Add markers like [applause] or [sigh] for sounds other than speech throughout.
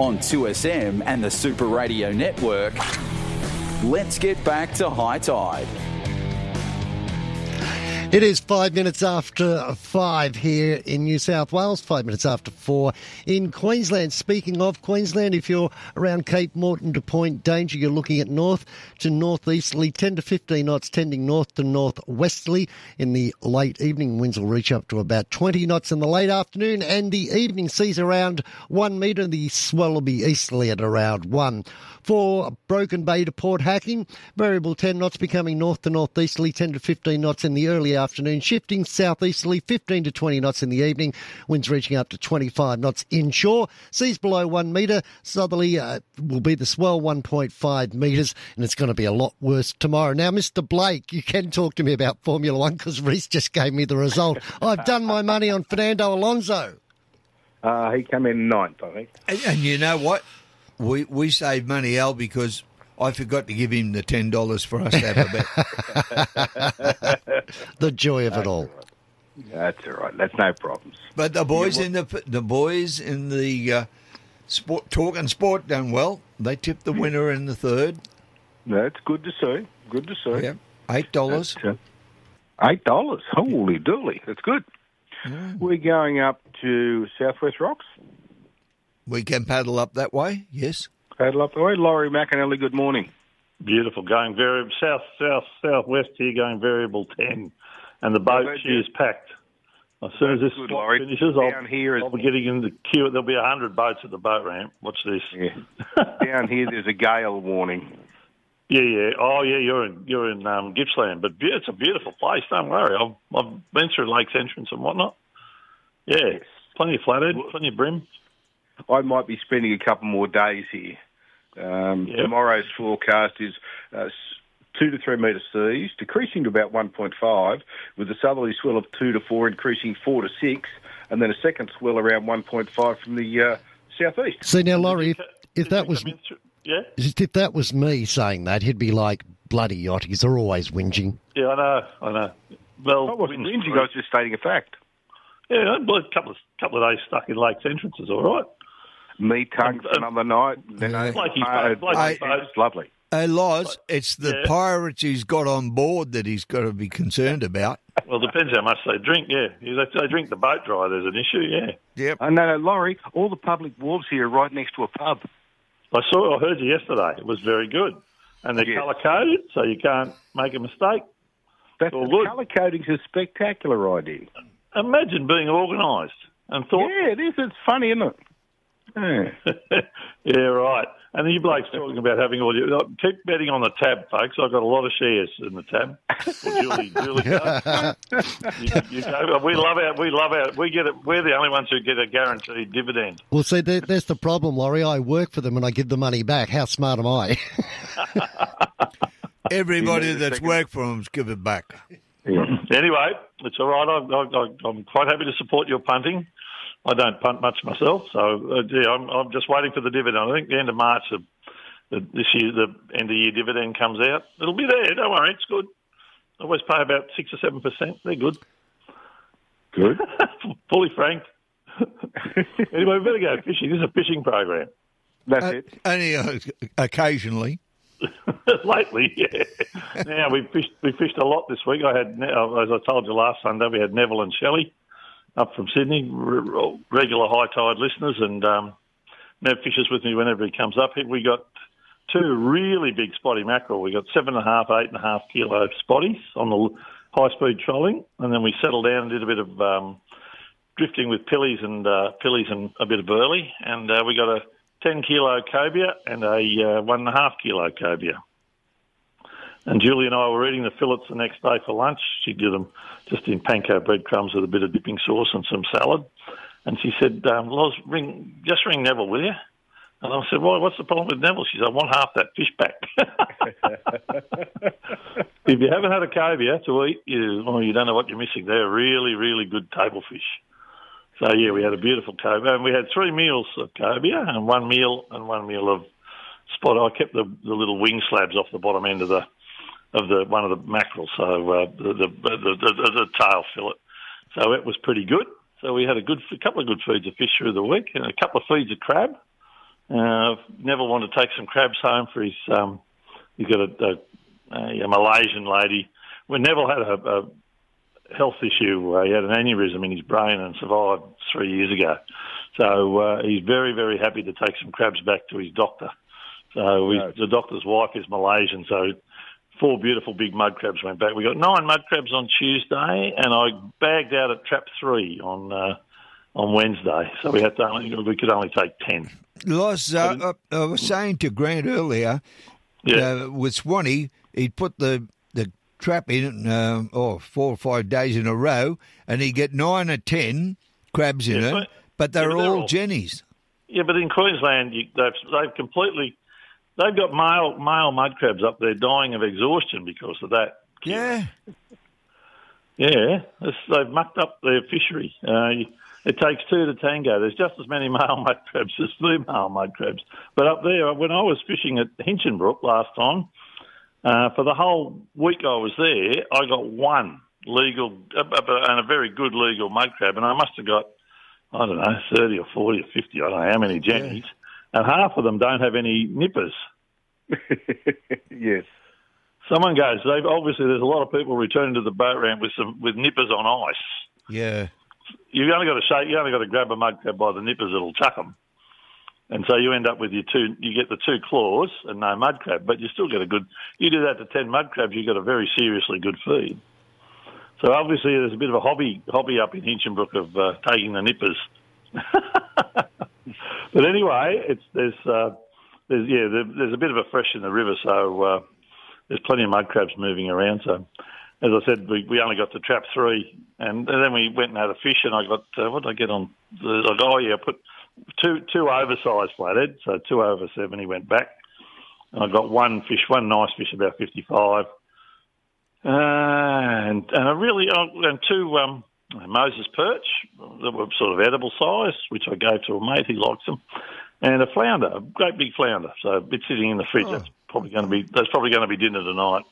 On 2SM and the Super Radio Network, let's get back to high tide. It is five minutes after five here in New South Wales, five minutes after four in Queensland. Speaking of Queensland, if you're around Cape Moreton to Point Danger, you're looking at north to northeasterly, 10 to 15 knots, tending north to northwesterly. In the late evening, winds will reach up to about 20 knots in the late afternoon, and the evening sees around one metre. The swell will be easterly at around one. For Broken Bay to Port Hacking, variable 10 knots becoming north to northeasterly, 10 to 15 knots in the early afternoon, shifting southeasterly, 15 to 20 knots in the evening, winds reaching up to 25 knots inshore, seas below 1 metre, southerly uh, will be the swell 1.5 metres, and it's going to be a lot worse tomorrow. Now, Mr. Blake, you can talk to me about Formula One because Reese just gave me the result. I've done my money on Fernando Alonso. Uh, he came in ninth, I think. And, and you know what? We we saved money, Al, because I forgot to give him the ten dollars for us to have a bet. [laughs] the joy of it all. That's all right. That's no problems. But the boys in the the boys in the uh, sport talk and sport done well. They tipped the winner in the third. That's good to see. Good to see. Yeah, eight dollars. Uh, Eight dollars. Holy dooly. That's good. We're going up to Southwest Rocks. We can paddle up that way. Yes. Paddle up the way. Laurie McEnally, good morning. Beautiful. Going very south, south, southwest here, going variable ten, and the boat she is packed. As soon as this Good, Laurie. finishes, Down I'll, here is- I'll be getting in the queue. There'll be a hundred boats at the boat ramp. Watch this. Yeah. [laughs] Down here, there's a gale warning. Yeah, yeah. Oh, yeah. You're in you're in um, Gippsland, but it's a beautiful place. Don't worry. I've I've been through Lakes Entrance and whatnot. Yeah, plenty of flathead, plenty of bream. I might be spending a couple more days here. Um, Yep. Tomorrow's forecast is uh, two to three metre seas, decreasing to about 1.5, with a southerly swell of two to four, increasing four to six, and then a second swell around 1.5 from the uh, southeast. See now, Laurie, if, if that was through- yeah, if that was me saying that, he'd be like bloody yachties are always whinging. yeah. I know, I know. Well, I wasn't whinging, I was just stating a fact. Yeah, well, a couple of couple of days stuck in Lakes entrances, all right. Me tongue for another night. Then Yeah. I, uh, boat, Blakey's it's lovely. Hey, Loz, it's the Yeah. pirates he's got on board that he's got to be concerned about. Well, depends how much they drink. Yeah, if they drink the boat dry, there's an issue. Yeah, Yep. Oh, no, no, Laurie, all the public wharves here are right next to a pub. I saw. I heard you yesterday. It was very good, and they're Yes. colour coded, so you can't make a mistake. That All the good. colour coding's a spectacular idea. Imagine being organised and thought. Yeah, it is. It's funny, isn't it? Yeah. [laughs] Yeah, right. And you blokes talking about having all your keep betting on the tab, folks. I've got a lot of shares in the tab. Julie, [laughs] Julie, you, you go, we love our, we love our, we get it. We're the only ones who get a guaranteed dividend. Well, see, there, there's the problem, Laurie. I work for them and I give the money back. How smart am I? [laughs] Everybody You know, the that's second- worked for him's give it back. Anyway, it's all right. I, I, I'm quite happy to support your punting. I don't punt much myself, so uh, yeah, I'm, I'm just waiting for the dividend. I think the end of March, the, the, this year, the end of year dividend comes out. It'll be there. Don't worry, it's good. I always pay about six or seven percent. They're good, Good. [laughs] fully franked. [laughs] anyway, we better go fishing. This is a fishing program. That's Uh, it. only uh, occasionally. [laughs] Lately, yeah. now we fished. We fished a lot this week. I had, as I told you last Sunday, we had Neville and Shelley up from Sydney, r- regular high tide listeners, and um, Nev fishes with me whenever he comes up. We got two really big spotty mackerel. We got seven and a half, eight and a half kilo spotties on the high speed trolling, and then we settled down and did a bit of um, drifting with pillies and uh, pillies and a bit of burley, and uh, we got a 10 kilo cobia and a uh, one and a half kilo cobia. And Julie and I were eating the fillets the next day for lunch. She did them just in panko breadcrumbs with a bit of dipping sauce and some salad. And she said, um, Loz, ring, just ring Neville, will you? And I said, well, what's the problem with Neville? She said, I want half that fish back. [laughs] if you haven't had a cobia to eat, you, well, you don't know what you're missing. They're really, really good table fish. So yeah, we had a beautiful cobia, and we had three meals of cobia, and one meal and one meal of spot. I kept the, the little wing slabs off the bottom end of the of the one of the mackerel, so uh, the, the, the, the the tail fillet. So it was pretty good. So we had a good a couple of good feeds of fish through the week, and a couple of feeds of crab, Uh, Neville wanted to take some crabs home for his. Um, he's got a, a, a Malaysian lady. When Neville had a, a health issue, uh, he had an aneurysm in his brain and survived three years ago. So uh, he's very, very happy to take some crabs back to his doctor. So his, the doctor's wife is Malaysian, so four beautiful big mud crabs went back. We got nine mud crabs on Tuesday, and I bagged out at trap three on uh, on Wednesday. So we had to only, we could only take ten. Loz, uh, I was saying to Grant earlier, Yeah. uh, with Swanee, he put the the trap in uh, oh four or five days in a row, and he get nine or ten crabs in Yeah, it, but- but they're yeah, but they're all all- jennies. Yeah, but in Queensland, you, they've they've completely they've got male male mud crabs up there dying of exhaustion because of that. Yeah, Yeah, it's, they've mucked up their fishery. Uh, it takes two to tango. There's just as many [laughs] male mud crabs as female mud crabs. But up there, when I was fishing at Hinchinbrook last time, uh, for the whole week I was there, I got one legal uh, uh, and a very good legal mud crab, and I must have got I don't know thirty or forty or fifty. I don't know how many jennies, and half of them don't have any nippers. [laughs] yes. Someone goes, they've obviously there's a lot of people returning to the boat ramp with some with nippers on ice. yeah. You've only got to shake. You only got to grab a mud crab by the nippers. It'll chuck them, and so you end up with your two. You get the two claws and no mud crab, but you still get a good. You do that to ten mud crabs, you get a very seriously good feed. So obviously, there's a bit of a hobby hobby up in Hinchinbrook of uh, taking the nippers. [laughs] but anyway, it's there's uh, there's yeah there, there's a bit of a fresh in the river, so uh, there's plenty of mud crabs moving around. So as I said, we, we only got to trap three, and, and then we went and had a fish, and I got uh, what did I get on? I got, oh yeah, I put two two oversized flathead, so two over seventy went back, and I got one fish, one nice fish about fifty five, uh, and and I really oh, and two um, Moses perch that were sort of edible size, which I gave to a mate, he likes them, and a flounder, a great big flounder, so it's sitting in the fridge. That's probably going to be that's probably going to be dinner tonight.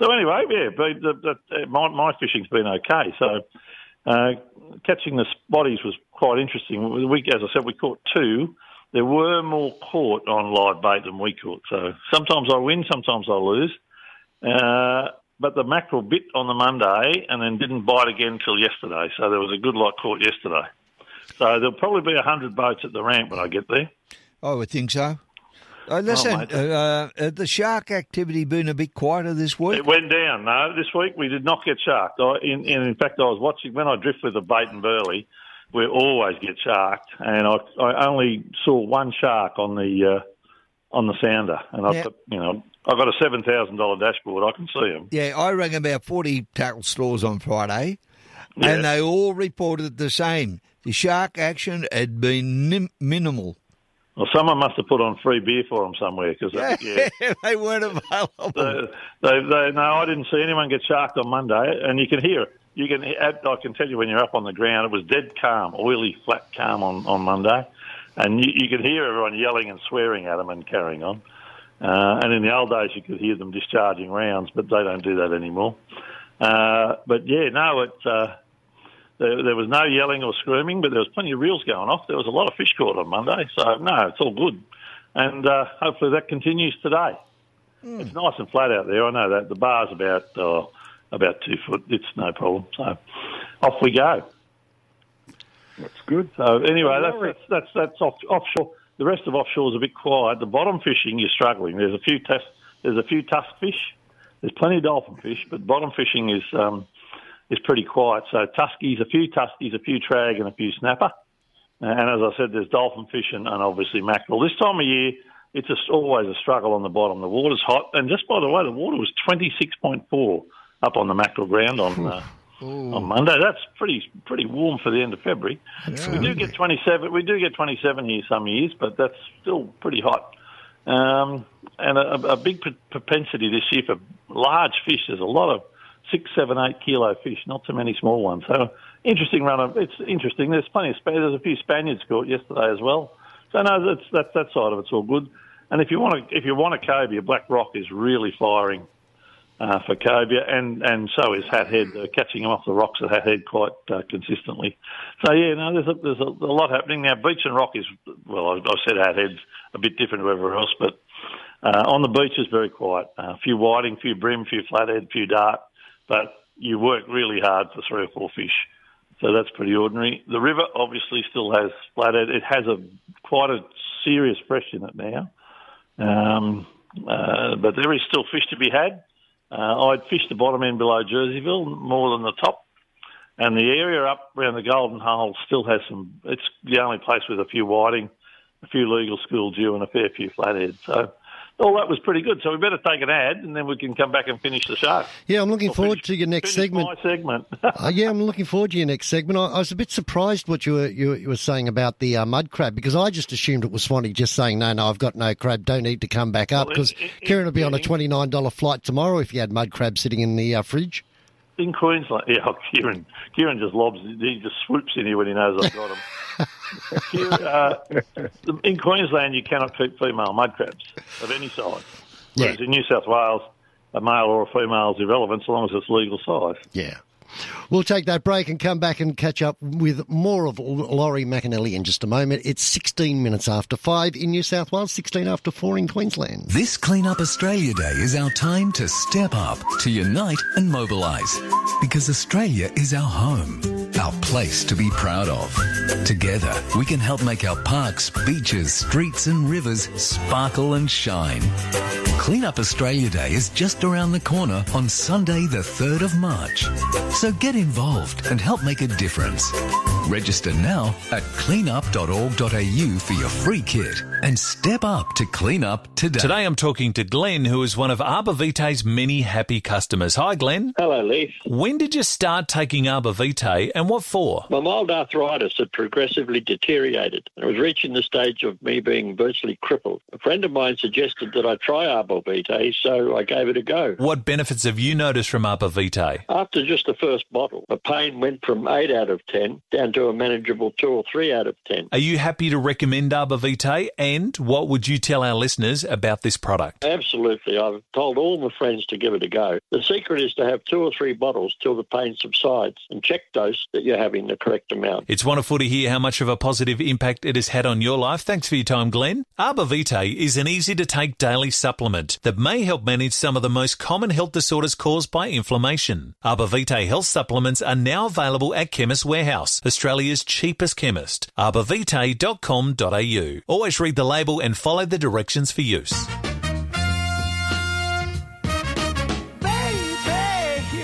So anyway, yeah, but the, the, my, my fishing's been okay. So uh, catching the spotties was quite interesting. We, as I said, we caught two. There were more caught on live bait than we caught. So sometimes I win, sometimes I lose. Uh, but the mackerel bit on the Monday and then didn't bite again till yesterday. So there was a good lot caught yesterday. So there'll probably be a hundred boats at the ramp when I get there. I would think so. Uh, listen, mate. uh, uh, the shark activity been a bit quieter this week. It went down. No, this week we did not get sharked. I, in, in, in fact, I was watching when I drift with the bait and burley. We always get sharked, and I, I only saw one shark on the uh, on the sounder, and I, you know, I got a seven thousand dollar dashboard. I can see them. Yeah, I rang about 40 tackle stores on Friday, Yeah. and they all reported the same. The shark action had been nim- minimal. Well, someone must have put on free beer for them somewhere because [laughs] yeah. they weren't available. Uh, they, they, no, I didn't see anyone get sharked on Monday, and you can hear it. You can, I can tell you when you're up on the ground, it was dead calm, oily, flat calm on, on Monday, and you, you could hear everyone yelling and swearing at them and carrying on. Uh, and in the old days, you could hear them discharging rounds, but they don't do that anymore. Uh, but yeah, no, it. Uh, there, there was no yelling or screaming, but there was plenty of reels going off. There was a lot of fish caught on Monday, so no, it's all good, and uh, hopefully that continues today. It's nice and flat out there. I know that the bar's about uh, about two foot. It's no problem. So off we go. That's good. So anyway, that's that's that's, that's off, offshore. The rest of offshore is a bit quiet. The bottom fishing, you're struggling. There's a few tusk, there's a few tusk fish. There's plenty of dolphin fish, but bottom fishing is um, is pretty quiet. So tuskies, a few tuskies, a few trag, and a few snapper. And as I said, there's dolphin fish and, and obviously mackerel. This time of year, it's just always a struggle on the bottom. The water's hot, and just by the way, the water was 26.4 up on the mackerel ground on uh, on Monday. That's pretty pretty warm for the end of February. We do get 27. We do get 27 here some years, but that's still pretty hot. Um, and a, a big propensity this year for large fish. There's a lot of six, seven, eight kilo fish, not too many small ones. So interesting run of. It's interesting. There's plenty of there's a few Spaniards caught yesterday as well. So no, that's that's that side of it's all good. And if you want to if you want a cobia, Black Rock is really firing uh, for cobia, and and so is Hat Head, uh, catching them off the rocks at Hat Head quite uh, consistently. So yeah, no, there's a, there's a, a lot happening now. Beach and Rock is well, I, I said our heads a bit different to everywhere else, but uh, on the beach is very quiet. Uh, a few whiting, a few bream, a few flathead, a few dart, but you work really hard for three or four fish. So that's pretty ordinary. The river obviously still has flathead. It has a quite a serious fresh in it now, um, uh, but there is still fish to be had. Uh, I'd fish the bottom end below Jerseyville more than the top, and the area up around the Golden Hole still has some. It's the only place with a few whiting, a few legal school dew, and a fair few flathead. So all that was pretty good. So we better take an ad, and then we can come back and finish the show. Yeah, I'm looking Or forward finish- to your next segment. My segment. [laughs] Uh, yeah, I'm looking forward to your next segment. I, I was a bit surprised what you were you, you were saying about the uh, mud crab because I just assumed it was Swanee just saying no, no, I've got no crab, don't need to come back up because Kieran would be on a twenty nine dollar flight tomorrow if you had mud crab sitting in the uh, fridge. In Queensland, yeah, oh, Kieran, Kieran just lobs, he just swoops in here when he knows I've got him. [laughs] Kieran, uh, in Queensland, you cannot keep female mud crabs of any size. Whereas in New South Wales, a male or a female is irrelevant so long as it's legal size. Yeah. We'll take that break and come back and catch up with more of Laurie McEnally in just a moment. It's 16 minutes after 5 in New South Wales, 16 after 4 in Queensland. This Clean Up Australia Day is our time to step up, to unite and mobilise. Because Australia is our home, our place to be proud of. Together, we can help make our parks, beaches, streets and rivers sparkle and shine. Clean Up Australia Day is just around the corner on Sunday, the 3rd of March. So get involved and help make a difference. Register now at cleanup.org.au for your free kit and step up to clean up today. Today I'm talking to Glenn, who is one of Arbor Vitae's many happy customers. Hi, Glenn. Hello, Leaf. When did you start taking Arbor Vitae and what for? My mild arthritis had progressively deteriorated and it was reaching the stage of me being virtually crippled. A friend of mine suggested that I try Arbor Vitae, so I gave it a go. What benefits have you noticed from Arbor Vitae? After just the first bottle, the pain went from 8 out of 10 down to a manageable 2 or 3 out of 10. Are you happy to recommend Arbor Vitae? And what would you tell our listeners about this product? Absolutely. I've told all my friends to give it a go. The secret is to have two or three bottles till the pain subsides and check dose that you're having the correct amount. It's wonderful to hear how much of a positive impact it has had on your life. Thanks for your time, Glenn. Arbor Vitae is an easy to take daily supplement that may help manage some of the most common health disorders caused by inflammation. Arbor Vitae health supplements are now available at Chemist Warehouse, Australia's cheapest chemist. arborvitae.com.au. Always read the label and follow the directions for use.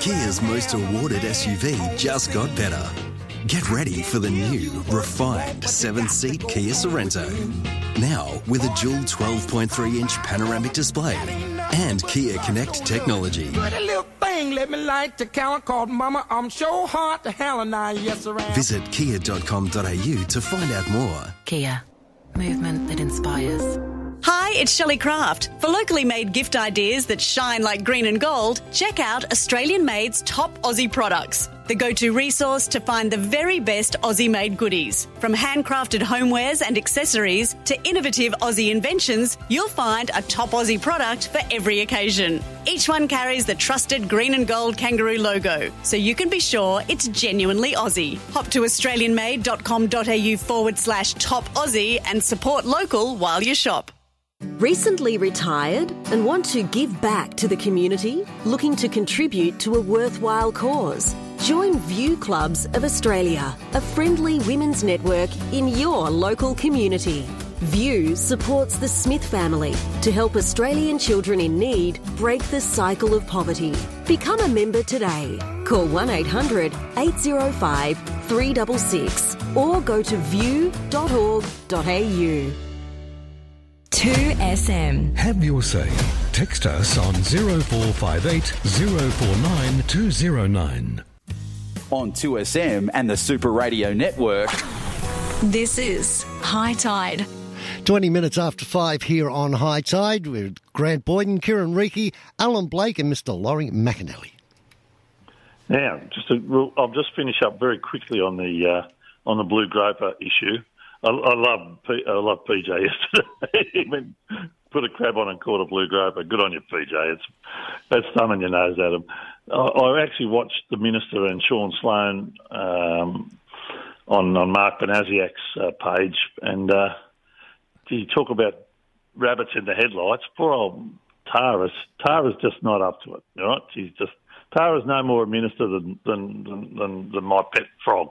Kia's most awarded SUV just got better. Get ready for the new, refined seven seat Kia Sorento. Now with a dual 12.3 inch panoramic display and Kia Connect technology. Pretty little thing, let me like to count called Mama. I'm sure hard to hell and I yes around. Visit kia.com.au to find out more. Kia, movement that inspires. Hi, it's Shelley Craft. For locally made gift ideas that shine like green and gold, check out Australian Made's top Aussie products. The go to resource to find the very best Aussie made goodies. From handcrafted homewares and accessories to innovative Aussie inventions, you'll find a top Aussie product for every occasion. Each one carries the trusted green and gold kangaroo logo, so you can be sure it's genuinely Aussie. Hop to AustralianMade.com.au forward slash top Aussie and support local while you shop. Recently retired and want to give back to the community? Looking to contribute to a worthwhile cause? Join View Clubs of Australia, a friendly women's network in your local community. View supports the Smith family to help Australian children in need break the cycle of poverty. Become a member today. Call 1 800 805 366 or go to view.org.au. 2SM. Have your say. Text us on 0458 049 209. On 2SM and the Super Radio Network. This is High Tide. 20 minutes after 5 here on High Tide with Grant Boyden, Kieran Reiki, Alan Blake, and Mr. Laurie McEnally. Now, just to, well, I'll just finish up very quickly on the uh, on the blue groper issue. I, I love P, I love PJ [laughs] yesterday. he went, put a crab on and caught a blue groper. Good on you, PJ. It's that's thumbing your nose at him. I, I actually watched the minister and Sean Sloan um, on on Mark Benasiak's uh, page, and uh, you talk about rabbits in the headlights. Poor old Tara's. Tara's just not up to it. All right, she's just Tara's no more a minister than than, than, than, than my pet frog.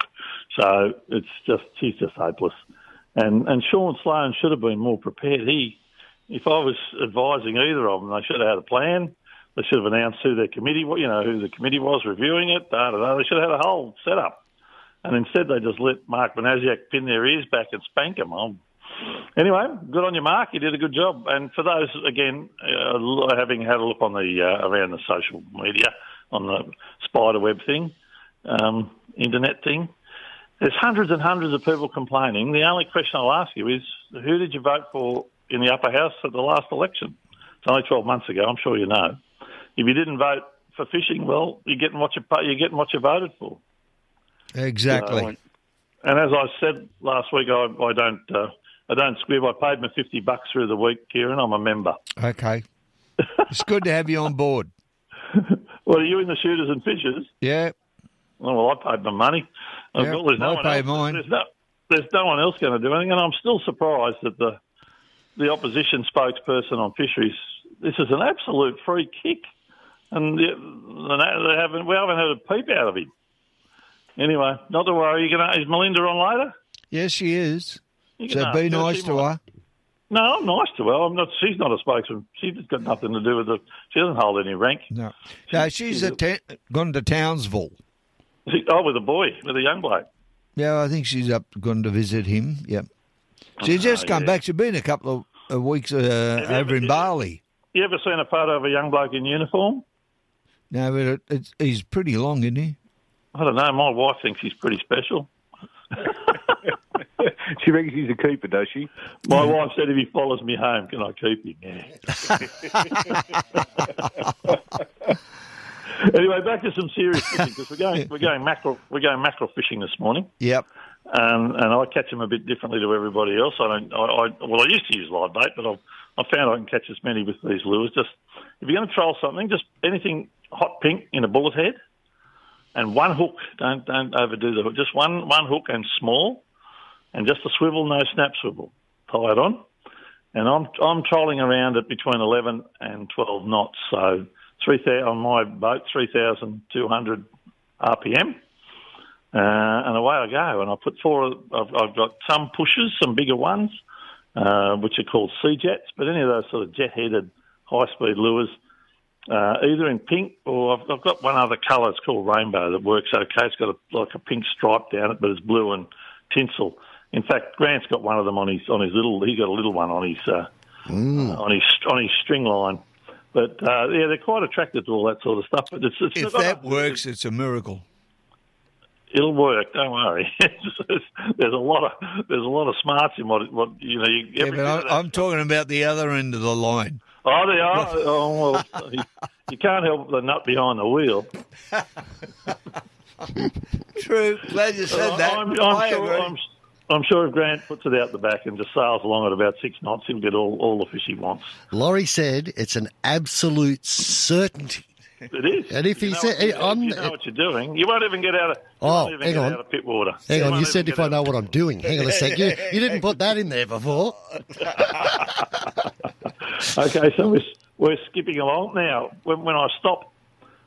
So it's just she's just hopeless. And and Sean Sloan should have been more prepared. He, if I was advising either of them, they should have had a plan. They should have announced who their committee, you know, who the committee was reviewing it. Da, da, da. They should have had a whole setup. And instead, they just let Mark Bonasiak pin their ears back and spank them. Oh. Anyway, good on you, Mark. You did a good job. And for those, again, uh, having had a look on the uh, around the social media on the spider web thing, um, internet thing, there's hundreds and hundreds of people complaining. The only question I'll ask you is, who did you vote for in the upper house at the last election? It's only 12 months ago. I'm sure you know. If you didn't vote for fishing, well, you're getting what you you're getting what you voted for. Exactly. So, and as I said last week, I, I don't uh, I don't squib. I paid my fifty bucks through the week, Kieran. I'm a member. Okay. it's good to have you on board. [laughs] well, are you in the shooters and fishers? Yeah. Oh, well, I paid my money. Well, there's no I one pay else, mine. There's no, there's no one else going to do anything, and I'm still surprised that the the opposition spokesperson on fisheries. This is an absolute free kick, and they haven't we haven't heard a peep out of him. Anyway, not to worry. You gonna, is Melinda on later? Yes, she is. You So be nice to her. No, I'm nice to her. I'm not. She's not a spokesman. She's got nothing to do with it. She doesn't hold any rank. No. No, she's a ta- gone to Townsville. She, [laughs] oh, with a boy, with a young bloke. Yeah, I think she's up gone to visit him. Yep. She's just Oh, come yeah. back. She's been a couple of, of weeks uh, over in Bali. You ever seen a photo of a young bloke in uniform? No, but it, it's, he's pretty long, isn't he? I don't know. My wife thinks he's pretty special. [laughs] she reckons he's a keeper, does she? My wife said if he follows me home, can I keep him? Yeah. [laughs] anyway, back to some serious [laughs] fishing because we're going we're going mackerel we're going mackerel fishing this morning. Yep. Um, and I catch them a bit differently to everybody else. I don't. I, I well, I used to use live bait, but I've I found I can catch as many with these lures. Just if you're going to troll something, just anything hot pink in a bullet head, and one hook. Don't don't overdo the hook. Just one one hook and small, and just a swivel, no snap swivel. Tie it on, and I'm I'm trolling around at between 11 and 12 knots. So three thousand on my boat, 3,200 RPM. Uh, and away I go. And I put four. I've, I've got some pushers, some bigger ones, uh, which are called sea jets. But any of those sort of jet-headed, high-speed lures, uh, either in pink or I've, I've got one other colour. It's called rainbow that works okay. It's got a, like a pink stripe down it, but it's blue and tinsel. In fact, Grant's got one of them on his on his little. He got a little one on his uh, on his on his string line. But uh, yeah, they're quite attracted to all that sort of stuff. But it's, it's If that works, it's a miracle. It'll work. Don't worry. [laughs] there's a lot of there's a lot of smarts in what what you know. You, Yeah, but that- I'm, talking about the other end of the line. oh, they are. [laughs] oh, well, you, you can't help the nut behind the wheel. [laughs] True. Glad you said Uh, that. I'm, I'm I sure. I'm, I'm sure if Grant puts it out the back and just sails along at about six knots, he'll get all, all the fish he wants. Laurie said it's an absolute certainty. It is. And if You he said, you- I'm, you know what you're doing, you won't even get out of. Oh, won't even hang get on. out of Pittwater. hang on, you said if I know what I'm doing. Hang on a sec. You, you didn't put that in there before. [laughs] Okay, so we're, we're skipping along now. When, when I stop,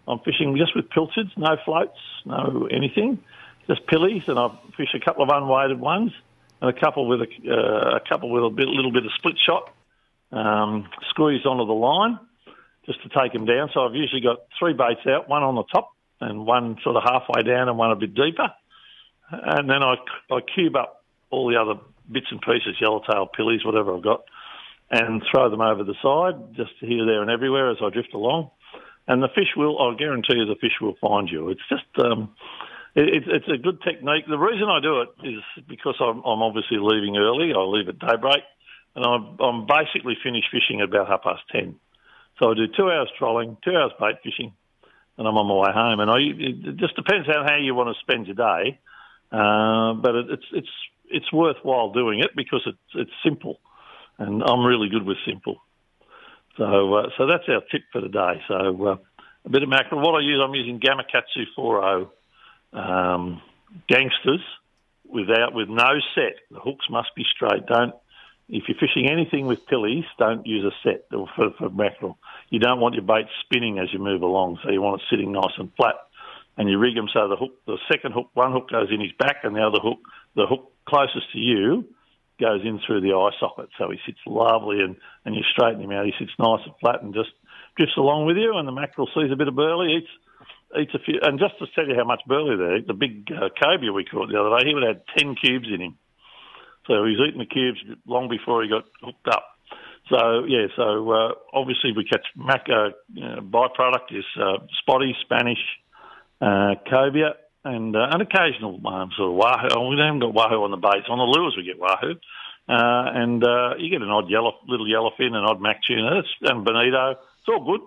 I'm fishing just with pilchards, no floats, no anything, just pillies, and I fish a couple of unweighted ones and a couple with a, uh, a couple with a bit, little bit of split shot, um, squeeze onto the line just to take them down. So I've usually got three baits out, one on the top and one sort of halfway down and one a bit deeper. And then I, I cube up all the other bits and pieces, yellowtail, pillies, whatever I've got, and throw them over the side, just here, there, and everywhere as I drift along. And the fish will, I guarantee you, the fish will find you. It's just, um, it, it's- a good technique. The reason I do it is because I'm, I'm obviously leaving early. I leave at daybreak, and I'm, I'm basically finished fishing at about half past ten. So I do two hours trolling, two hours bait fishing, and I'm on my way home. And I, it just depends on how you want to spend your day, uh, but it, it's it's it's worthwhile doing it because it's it's simple, and I'm really good with simple. So uh, so that's our tip for the day. So uh, a bit of mackerel. What I use, I'm using Gamakatsu 40 um, gangsters without with no set. The hooks must be straight. Don't if you're fishing anything with pillies, don't use a set for, for mackerel. You don't want your bait spinning as you move along, so you want it sitting nice and flat. And you rig them so the hook, the second hook, one hook goes in his back, and the other hook, the hook closest to you, goes in through the eye socket. So he sits lovely, and and you straighten him out. He sits nice and flat, and just drifts along with you. And the mackerel sees a bit of burley, eats eats a few. And just to tell you how much burley there, the big uh, cobia we caught the other day, he would have had ten cubes in him. So he's eating the cubes long before he got hooked up. So yeah, so uh, obviously we catch mac. Uh, you know, byproduct is uh, spotty, Spanish, uh, cobia, and uh, an occasional um, sort of wahoo. Oh, we haven't got wahoo on the base. On the lures we get wahoo, uh, and uh, you get an odd yellow, little yellowfin, an odd mac tuna, and bonito. It's all good.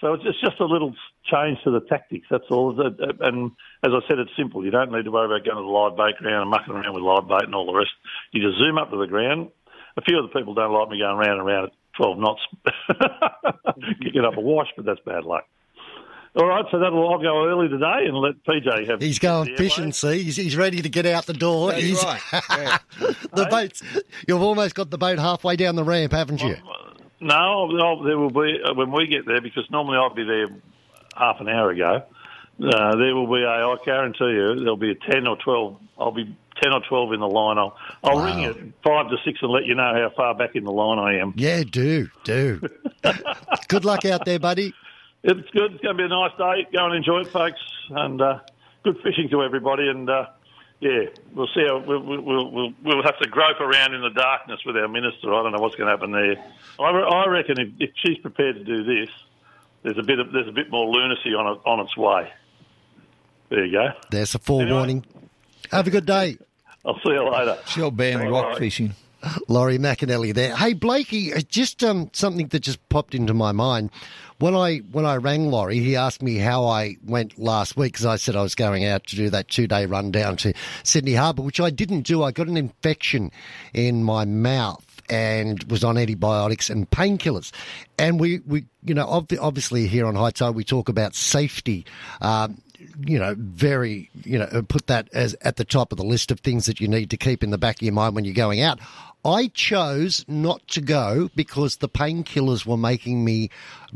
So it's just a little change to the tactics. That's all. And as I said, it's simple. You don't need to worry about going to the live bait ground and mucking around with live bait and all the rest. You just zoom up to the ground. A few of the people don't like me going round and round at 12 knots, [laughs] kicking up a wash, but that's bad luck. All right, so that'll I'll go early today and let PJ have. He's going fishing. See, he's, he's ready to get out the door. That's he's, right. [laughs] Yeah. the boat's. You've almost got the boat halfway down the ramp, haven't you? No, no, there will be uh, when we get there because normally I'll be there half an hour ago. Uh, there will be a, I guarantee you, there'll be a ten or twelve. I'll be ten or twelve in the line. I'll I'll Wow. ring you five to six and let you know how far back in the line I am. Yeah, do do. [laughs] Good luck out there, buddy. It's good. It's going to be a nice day. Go and enjoy it, folks, and uh, good fishing to everybody. And uh, yeah, we'll see. How, we'll, we'll, we'll, we'll have to grope around in the darkness with our minister. I don't know what's going to happen there. I, I reckon if, if she's prepared to do this, there's a bit of there's a bit more lunacy on it, on its way. There you go. There's a forewarning. Have a good day. I'll see you later. She'll ban rock fishing. Laurie McEnally there. Hey Blakey, uh, just um, something that just popped into my mind. When I when I rang Laurie, he asked me how I went last week because I said I was going out to do that two day run down to Sydney Harbour, which I didn't do. I got an infection in my mouth and was on antibiotics and painkillers. And we, we you know, ob- obviously here on High Tide we talk about safety. Um, you know, very, you know, put that as at the top of the list of things that you need to keep in the back of your mind when you're going out. I chose not to go because the painkillers were making me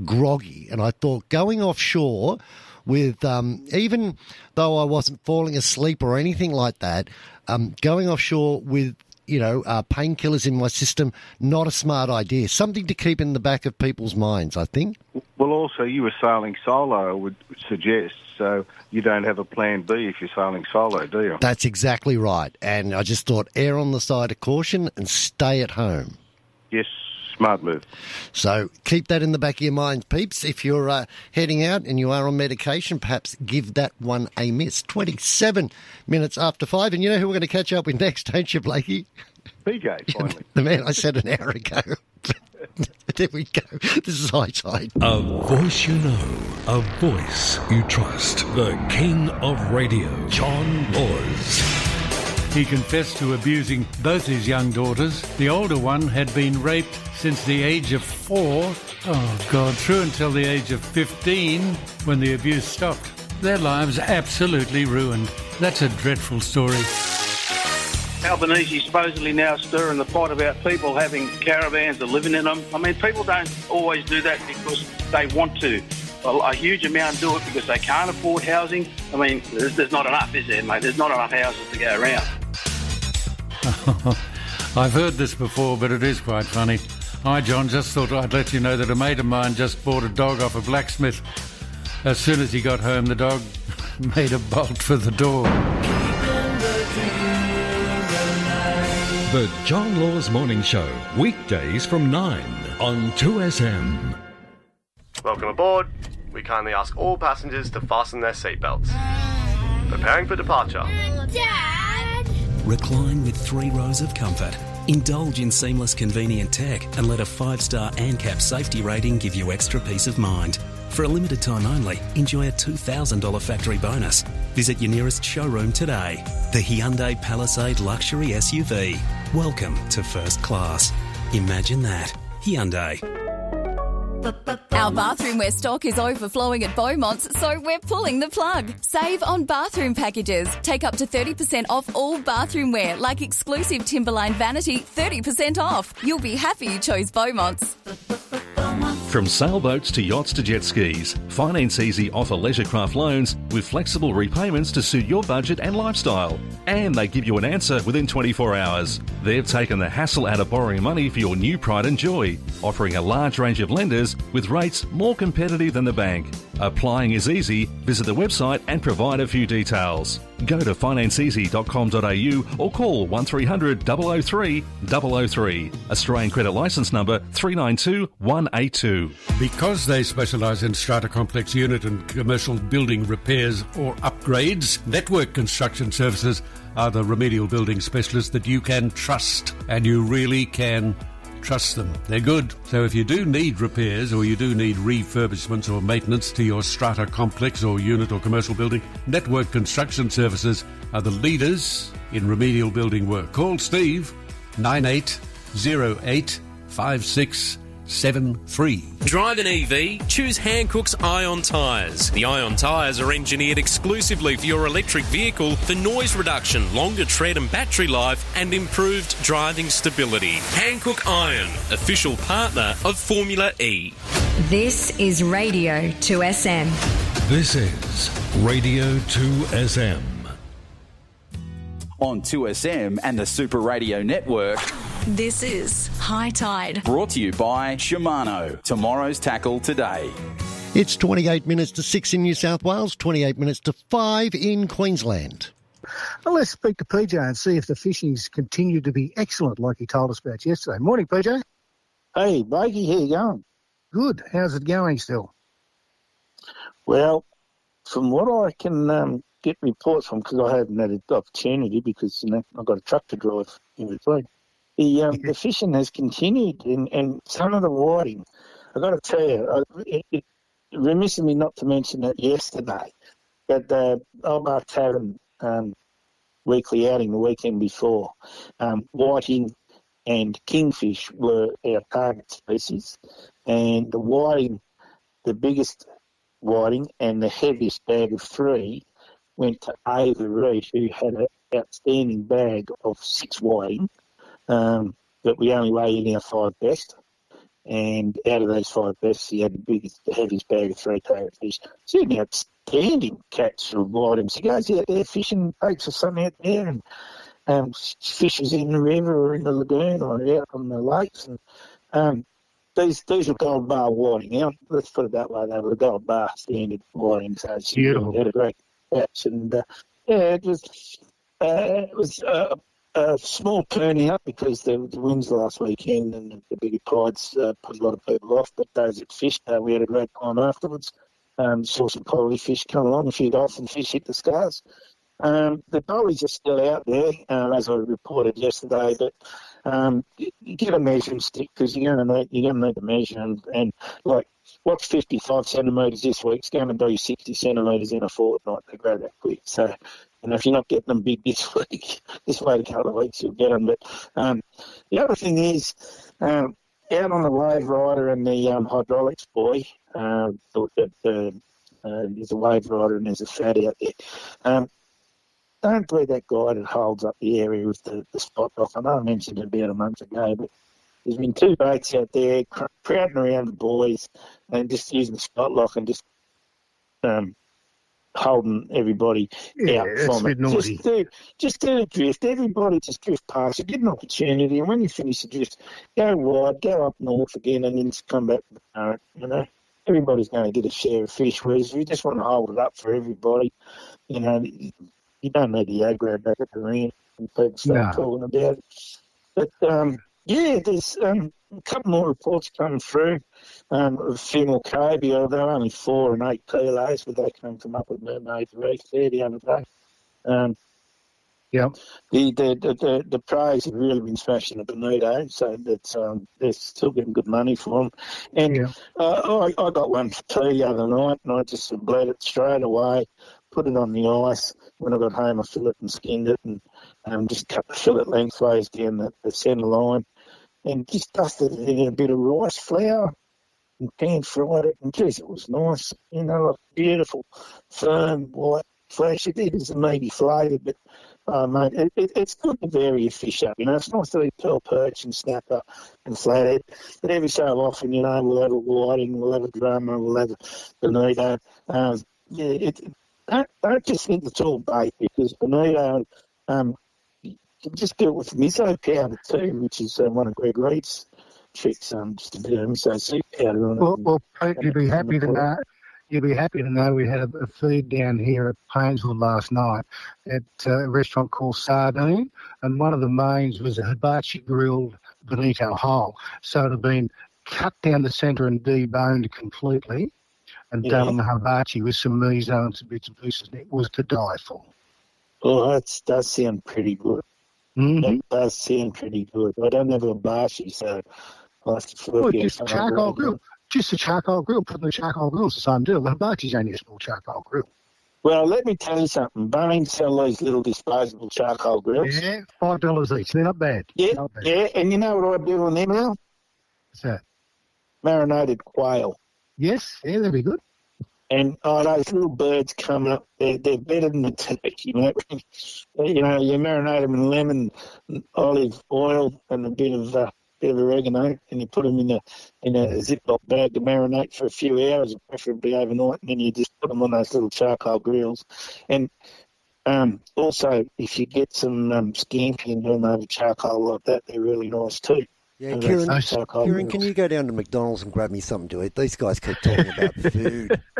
groggy, and I thought going offshore with um, even though I wasn't falling asleep or anything like that, um, going offshore with you know uh, painkillers in my system not a smart idea. Something to keep in the back of people's minds, I think. Well, also, you were sailing solo, I would suggest, so you don't have a plan B if you're sailing solo, do you? That's exactly right, and I just thought err on the side of caution and stay at home. Yes, smart move. So keep that in the back of your mind, peeps. If you're uh, heading out and you are on medication, perhaps give that one a miss. 27 minutes after five. And you know who we're going to catch up with next, [laughs] don't you, Blakey? PJ, [laughs] finally. The man I said an hour ago. [laughs] there we go. This is High Tide. A voice you know, a voice you trust. The king of radio, John Laws. He confessed to abusing both his young daughters. The older one had been raped since the age of four. Oh, God, through until the age of 15 when the abuse stopped. Their lives absolutely ruined. That's a dreadful story. Albanese supposedly now stirring the pot about people having caravans and living in them. I mean, people don't always do that because they want to. A, a huge amount do it because they can't afford housing. I mean, there's, there's not enough, is there, mate? There's not enough houses to go around. [laughs] I've heard this before, but it is quite funny. Hi, John. Just thought I'd let you know that a mate of mine just bought a dog off a blacksmith. As soon as he got home, the dog [laughs] made a bolt for the door. The John Laws Morning Show, weekdays from 9 on 2SM. Welcome aboard. We kindly ask all passengers to fasten their seatbelts. Preparing for departure. Dad! Recline with three rows of comfort. Indulge in seamless, convenient tech and let a five star ANCAP safety rating give you extra peace of mind. For a limited time only, enjoy a $2,000 factory bonus. Visit your nearest showroom today. The Hyundai Palisade Luxury SUV. Welcome to first class. Imagine that. Hyundai. Our bathroomware stock is overflowing at Beaumont's, so we're pulling the plug. Save on bathroom packages. Take up to 30% off all bathroomware, like exclusive Timberline Vanity, 30% off. You'll be happy you chose Beaumont's. From sailboats to yachts to jet skis, Finance Easy offer leisure craft loans with flexible repayments to suit your budget and lifestyle. And they give you an answer within 24 hours. They've taken the hassle out of borrowing money for your new pride and joy, offering a large range of lenders with rates more competitive than the bank. Applying is easy. Visit the website and provide a few details. Go to financeeasy.com.au or call 1300 003 003. Australian credit licence number 392182. Because they specialise in strata complex unit and commercial building repairs or upgrades, Network Construction Services are the remedial building specialists that you can trust, and you really can trust them. They're good. So if you do need repairs or you do need refurbishments or maintenance to your strata complex or unit or commercial building, Network Construction Services are the leaders in remedial building work. Call Steve 9808 5673. Drive an EV? Choose Hankook's Ion Tyres. The Ion Tyres are engineered exclusively for your electric vehicle for noise reduction, longer tread and battery life, and improved driving stability. Hankook Ion, official partner of Formula E. This is Radio 2SM. This is Radio 2SM. On 2SM and the Super Radio Network. This is High Tide. Brought to you by Shimano. Tomorrow's tackle today. It's 28 minutes to 6 in New South Wales, 28 minutes to 5 in Queensland. Well, let's speak to PJ and see if the fishing's continued to be excellent like he told us about yesterday. Morning, PJ. Hey, Blakey, how you going? Good. How's it going still? Well, from what I can um, get reports from, because I haven't had an opportunity because, you know, I've got a truck to drive in between. The, um, [laughs] the fishing has continued, and, and some of the whiting, I've got to tell you, it, it remiss of me not to mention it yesterday, but the Albar Tavern um, weekly outing the weekend before, um, whiting and kingfish were our target species, and the whiting, the biggest whiting and the heaviest bag of three went to Ava Reed, who had an outstanding bag of six whiting, um, but we only weigh in our five best. And out of those five best, he had the biggest, the heaviest bag of three fish. She had an outstanding catch of whiting. She goes out there fishing, takes her son out there and um, fishes in the river or in the lagoon or out on the lakes. And um, these these were gold bar whiting. Now, let's put it that way, they were gold bar standard whiting. So she Beautiful. had a great catch. And uh, yeah, it was uh, it was uh, a small turnout because the, the winds last weekend and the, the bigger uh, put a lot of people off. But those that fished, uh, we had a great time afterwards. Um, saw some quality fish come along, a few dolphin fish hit the scars. Um, the dollies are still out there, uh, as I reported yesterday, but um, you, you get a measuring stick because you're going to need you're going to need to measure and, and like what's 55 centimetres this week? It's going to be 60 centimetres in a fortnight. They grow that quick. So, know, if you're not getting them big this [laughs] week, just wait a couple of weeks, you'll get them. But um, the other thing is, um, out on the wave rider and the um, hydraulics boy, uh, the, the, uh, there's a wave rider and there's a fat out there. Don't be that guy that holds up the area with the, the spot lock. I know I mentioned it about a month ago, but there's been two boats out there cr- crowding around the boys and just using the spot lock and just um, holding everybody Yeah, out from it. naughty. Just do, just do a drift. Everybody just drift past. You get an opportunity, and when you finish the drift, go wide, go up north again, and then just come back to the current. You know, everybody's going to get a share of fish. Whereas if you just want to hold it up for everybody, you know, you don't need the aggro back at the ring and people start No. talking about it. But um, yeah, there's um, a couple more reports coming through. Um, of a few more cobia, they're only four and eight kilos, but they came from up with Mermaid Reef there the other day. Um, Yep. the the the, the, the praise have really been smashing the bonito, so that's um, they're still getting good money for them. And uh, I, I got one for tea the other night, and I just bled it straight away, put it on the ice. When I got home, I filled it and skinned it, and um, just cut the fillet lengthways down the, the centre line, and just dusted it in a bit of rice flour. and pan fried it, and geez, it was nice. You know, like beautiful, firm, white flesh. It, it isn't maybe flavoured, but uh, mate, it, it, it's good to vary your fish up. You know, it's nice to eat pearl perch and snapper and flathead, but every so often, you know, we'll have a whiting, we'll have a drummer, we'll have a bonito. Um, yeah, it, I, I just think it's all bait because bonito, um, can just do it with miso powder too, which is uh, one of Greg Reed's tricks. Um, just a bit of miso soup powder on it. Well, well Pete, you'd be happy to know. You'd be happy to know we had a, a feed down here at Paynesville last night at uh, a restaurant called Sardine, and one of the mains was a hibachi grilled bonito whole. So it had been cut down the centre and deboned completely, and Yeah. on the hibachi with some miso and some bits and pieces. and It was to die for. Oh, that does sound pretty good. Mm-hmm. That does sound pretty good. I don't have a bashi, so to Well, just something charcoal grill. Just a charcoal grill. Put the charcoal grill's the same deal. The hibachi's only a small charcoal grill. Well, let me tell you something. Boeing sell these little disposable charcoal grills. Yeah, five dollars each. They're not bad. Yeah, Not bad. yeah, and you know what I do on them now? What's that? Marinated quail. Yes, yeah, that'd be good. And oh, those little birds coming up, they're, they're better than the turkey. You know, [laughs] you know, you marinate them in lemon, olive oil, and a bit of uh, bit of oregano, and you put them in a in a Ziploc bag to marinate for a few hours, preferably overnight, and then you just put them on those little charcoal grills. And um, also, if you get some um, scampi and do them over charcoal like that, they're really nice too. Yeah, And Kieran, that's charcoal Kieran, can you go down to McDonald's and grab me something to eat? These guys keep talking about food. [laughs]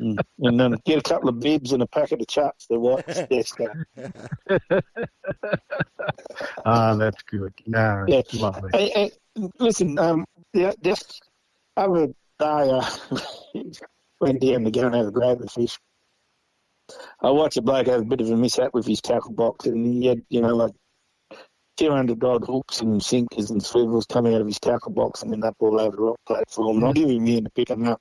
Mm. and um, get a couple of bibs and a packet of chucks. They're white Tesco. Ah, that's good. No, Yeah. lovely. Hey, hey, listen, um, yeah, just other day I [laughs] went down to go and have a grab of fish. I watched a bloke have a bit of a mishap with his tackle box, and he had, you know, like 200 odd hooks and sinkers and swivels coming out of his tackle box and end up all over the rock platform. And I give him in to pick them up.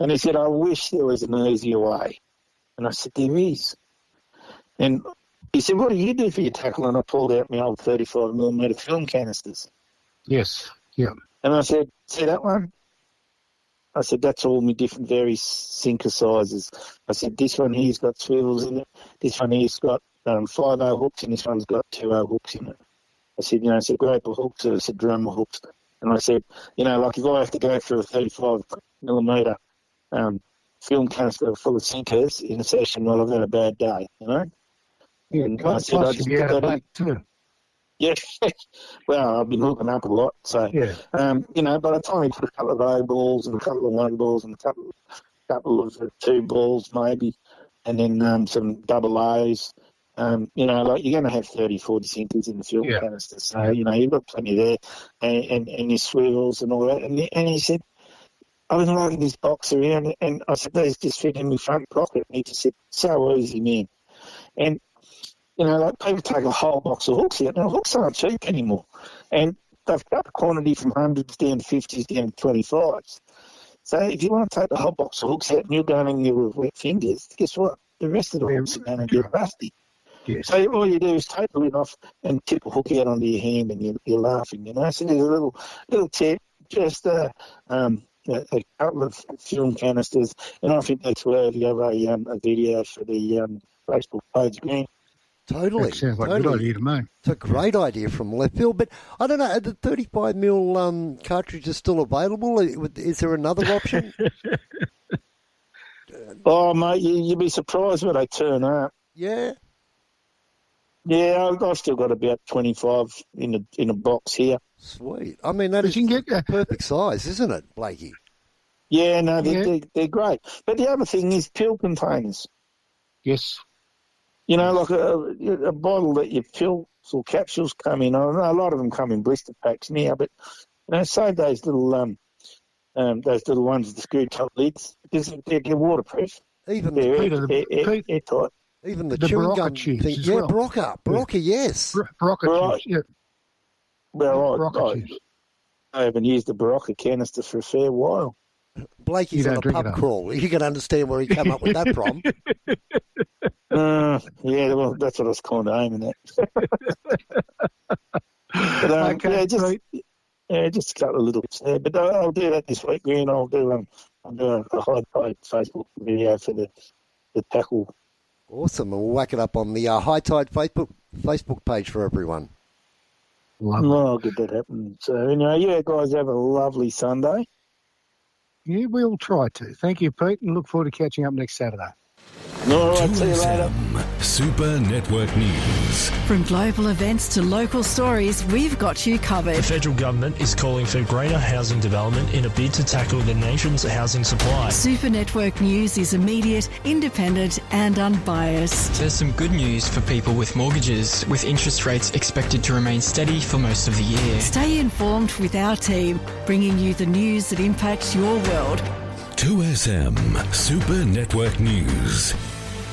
And he said, I wish there was an easier way. And I said, there is. And he said, what do you do for your tackle? And I pulled out my old 35 millimetre film canisters. Yes, yeah. And I said, see that one? I said, that's all my different various sinker sizes. I said, this one here's got swivels in it. This one here's got um, 5 0 hooks, and this one's got 2 0 hooks in it. I said, you know, I said, graper hooks, or I said, drummer hooks. And I said, you know, like if I have to go through a 35 millimetre um, film canister full of sinkers in a session, well, I've had a bad day, you know? Yeah, And I said, I just be put out of in. too. [laughs] Yeah, well, I've been hooking up a lot, so Yeah. um, you know. By the time you put a couple of O balls and a couple of one balls and a couple, couple of two balls maybe, and then um, some double A's, um, you know, like you're going to have 34 dissenters in the fuel Yeah. canister, so you know you've got plenty there, and, and, and your swivels and all that. And, he- and he said, I was lugging this box around, and I said, these just fit in my front pocket. And he just said, so easy, man. And you know, like people take a whole box of hooks out. Now, hooks aren't cheap anymore. And they've cut the quantity from hundreds down to 50s down to 25s. So if you want to take the whole box of hooks out and you're going in there with wet fingers, guess what? The rest of the hooks are going to get rusty. Yes. So all you do is take the lid off and tip a hook out onto your hand and you're, you're laughing, you know. So there's a little little tip, just uh, um, a, a couple of film canisters, and I think that's worthy of a, um, a video for the um, Facebook page, Grant. Totally. That sounds like a good idea to me. It's a great idea from left field, but I don't know. Are the 35 mil um, cartridges still available? Is there another option? [laughs] Oh, mate, you, you'd be surprised when they turn up. yeah. Yeah, I've, I've still got about 25 in a, in a box here. Sweet. I mean, that is you can get uh, perfect size, isn't it, Blakey? Yeah, no, they're, Yeah. They're, they're great. But the other thing is pill containers. yes. You know, like a, a bottle that your pills or capsules come in. I know a lot of them come in blister packs now, but you know, save those little um, um those little ones with the screw top lids because they're, they're waterproof. Even They're Peter, the- air, air, airtight. Even the, The chewing Berocca gum cheese thing. as Yeah, well. Berocca. Berocca, yes. Bro- Rocket Right. juice, yeah. Well, Rocket I, I, juice. I haven't used the Berocca canister for a fair while. Blakey's You on don't a pub crawl. You can understand where he came up with that from. [laughs] Uh, yeah, well, that's what I was kind of aiming at. but, um, Okay, yeah, just Pete. Yeah, just a couple of little bits there. But I'll, I'll do that this week, Green. I'll do um, I'll do a, a high tide Facebook video for the the tackle. Awesome. And we'll whack it up on the uh, High Tide Facebook Facebook page for everyone. Lovely. I'll get that happen. So anyway, yeah, guys, have a lovely Sunday. Yeah, we'll try to. Thank you, Pete, and look forward to catching up next Saturday. All right, see you later. 2SM Super Network News. From global events to local stories, we've got you covered. The federal government is calling for greater housing development in a bid to tackle the nation's housing supply. Super Network News is immediate, independent, and unbiased. There's some good news for people with mortgages, with interest rates expected to remain steady for most of the year. Stay informed with our team, bringing you the news that impacts your world. 2SM Super Network News.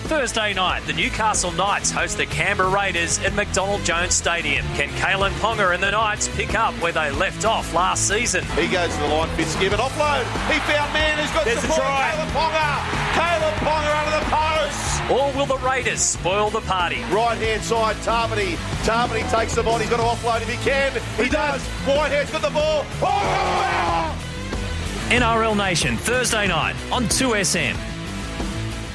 Thursday night, the Newcastle Knights host the Canberra Raiders at McDonald Jones Stadium. Can Kalyn Ponga and the Knights pick up where they left off last season? He goes to the line, Fitzgibbon offload. He found man who's got There's support. try. Kalyn Ponga. Kalyn Ponga under the post. Or will the Raiders spoil the party? Right hand side, Tarvany. Tarvany takes the ball. He's got to offload if he can. He, does. Whitehead's got the ball. Oh, NRL Nation, Thursday night on 2SM.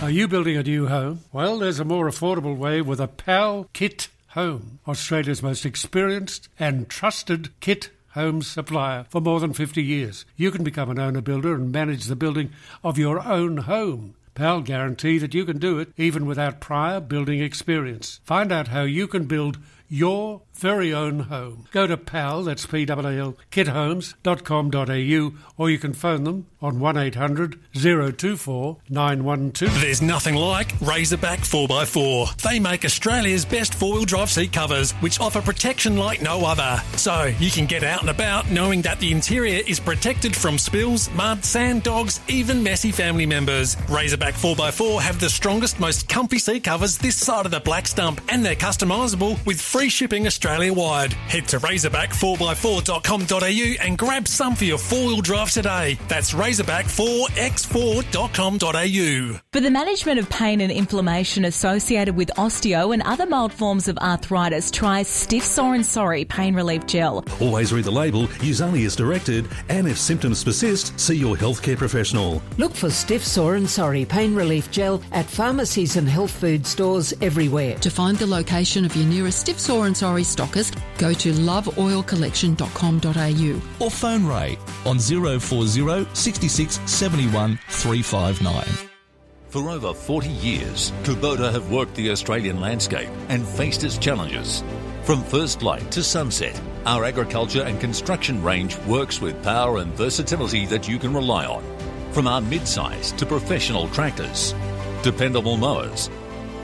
Are you building a new home? Well, there's a more affordable way with a PAL Kit Home, Australia's most experienced and trusted kit home supplier for more than 50 years. You can become an owner builder and manage the building of your own home. PAL guarantee that you can do it even without prior building experience. Find out how you can build your very own home. Go to PAL, that's P-A-L, kithomes.com.au or you can phone them on 1800 024 912. There's nothing like Razorback 4x4. They make Australia's best four wheel drive seat covers, which offer protection like no other. So you can get out and about knowing that the interior is protected from spills, mud, sand, dogs, even messy family members. Razorback 4x4 have the strongest, most comfy seat covers this side of the black stump, and they're customisable with free shipping Australia wide. Head to razorback4x4.com.au and grab some for your four wheel drive today. That's razorback4x4.com.au. For the management of pain and inflammation associated with osteo and other mild forms of arthritis, try Stiff Sore and Sorry Pain Relief Gel. Always read the label, use only as directed, and if symptoms persist, see your healthcare professional. Look for Stiff Sore and Sorry Pain Relief Gel at pharmacies and health food stores everywhere. To find the location of your nearest Stiff Sore and Sorry stockist, go to loveoilcollection.com.au. Or phone Ray on 040 66 71 359. For over 40 years, Kubota have worked the Australian landscape and faced its challenges. From first light to sunset, our agriculture and construction range works with power and versatility that you can rely on. From our mid-size to professional tractors, dependable mowers,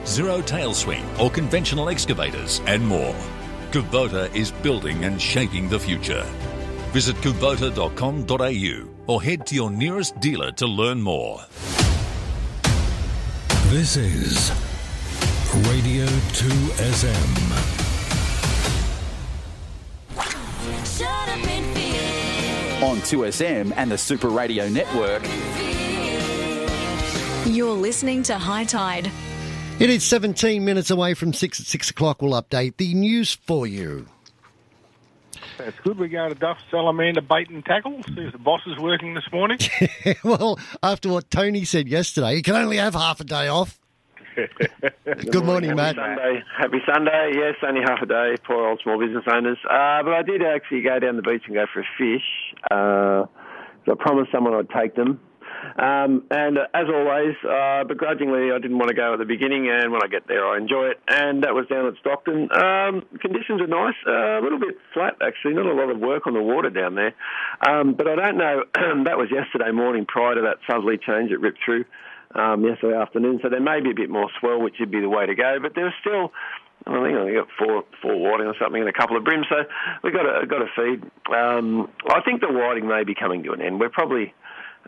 zero tail swing or conventional excavators, and more. Kubota is building and shaping the future. Visit kubota.com.au or head to your nearest dealer to learn more. This is Radio 2SM. On 2SM and the Super Radio Network. You're listening to High Tide. It is 17 minutes away from 6 at 6 o'clock. We'll update the news for you. That's good. We go to Duff Salamander bait and tackle. See if the boss is working this morning. [laughs] well, after what Tony said yesterday, you can only have half a day off. [laughs] Good morning, Matt. Happy Sunday. Happy Sunday. Yes, only half a day. Poor old small business owners. Uh, but I did actually go down the beach and go for a fish. Uh, I promised someone I'd take them. Um, and uh, as always, uh, begrudgingly, I didn't want to go at the beginning, and when I get there, I enjoy it. And that was down at Stockton. Um, conditions are nice, uh, a little bit flat actually, not a lot of work on the water down there. Um, but I don't know. [clears throat] that was yesterday morning, prior to that southerly change that ripped through um, yesterday afternoon. So there may be a bit more swell, which would be the way to go. But there's still. I think I got four four whiting or something and a couple of breams, so we've got got to feed. Um, I think the whiting may be coming to an end. We're probably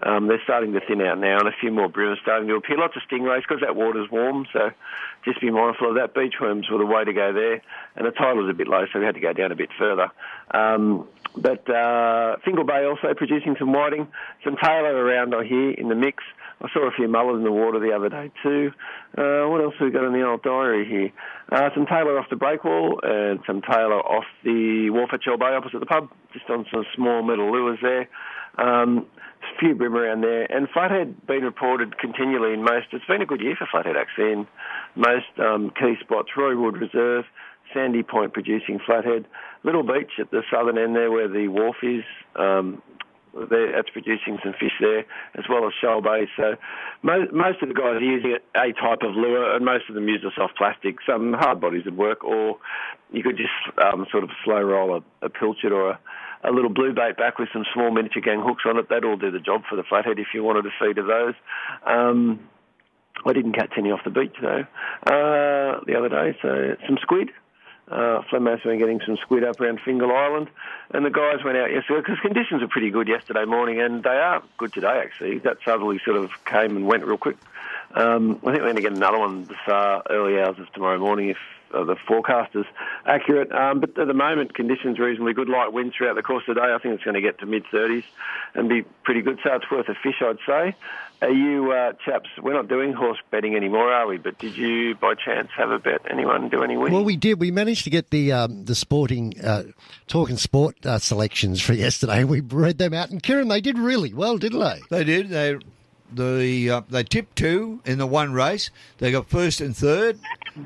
um, they're starting to thin out now, and a few more breams starting to appear. Lots of stingrays because that water's warm, so just be mindful of that. Beachworms were the way to go there, and the tide was a bit low, so we had to go down a bit further. Um, but uh, Fingal Bay also producing some whiting, some tailor around I hear in the mix. I saw a few mullers in the water the other day too. Uh, what else have we got in the old diary here? Uh, some tailor off the breakwall and some tailor off the wharf at Bay opposite the pub, just on some small metal lures there. Um, a few bream around there, and flathead been reported continually in most. It's been a good year for flathead actually in most um, key spots. Roywood Reserve, Sandy Point producing flathead, Little Beach at the southern end there where the wharf is. Um, that's producing some fish there, as well as Shoal Bay. So most, most of the guys are using a type of lure, and most of them use a soft plastic. Some hard bodies would work, or you could just um, sort of slow roll a, a pilchard or a, a little blue bait back with some small miniature gang hooks on it. That'd all do the job for the flathead if you wanted to feed of those. Um, I didn't catch any off the beach though uh, the other day. So some squid. Uh, Flemma's been getting some squid up around Fingal Island, and the guys went out yesterday because conditions were pretty good yesterday morning, and they are good today actually. That southerly sort of came and went real quick. Um, I think we're going to get another one this uh, early hours of tomorrow morning if uh, the forecast is accurate. Um, but at the moment, conditions reasonably good. Light winds throughout the course of the day. I think it's going to get to mid 30s and be pretty good. So it's worth a fish, I'd say. Are you uh, chaps? We're not doing horse betting anymore, are we? But did you, by chance, have a bet? Anyone do any win? Well, we did. We managed to get the um, the sporting uh, talking sport uh, selections for yesterday. We read them out, and Kieran, they did really well, didn't they? They did. They the uh, they tipped two in the one race. They got first and third,